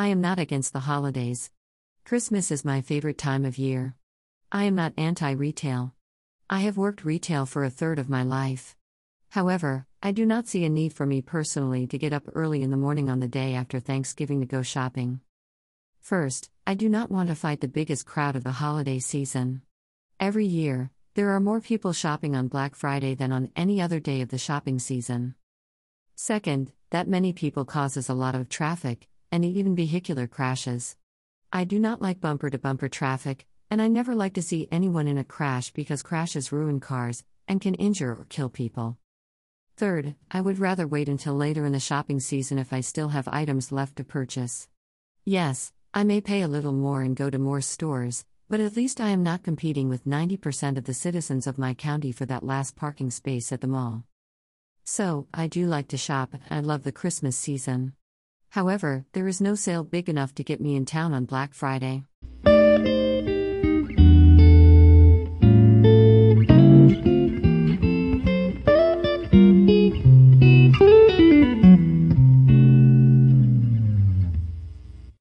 am not against the holidays. Christmas is my favorite time of year. I am not anti retail. I have worked retail for a third of my life. However, I do not see a need for me personally to get up early in the morning on the day after Thanksgiving to go shopping. First, I do not want to fight the biggest crowd of the holiday season. Every year, there are more people shopping on Black Friday than on any other day of the shopping season. Second, that many people causes a lot of traffic, and even vehicular crashes. I do not like bumper to bumper traffic, and I never like to see anyone in a crash because crashes ruin cars and can injure or kill people. Third, I would rather wait until later in the shopping season if I still have items left to purchase. Yes, I may pay a little more and go to more stores, but at least I am not competing with 90% of the citizens of my county for that last parking space at the mall. So, I do like to shop, I love the Christmas season. However, there is no sale big enough to get me in town on Black Friday.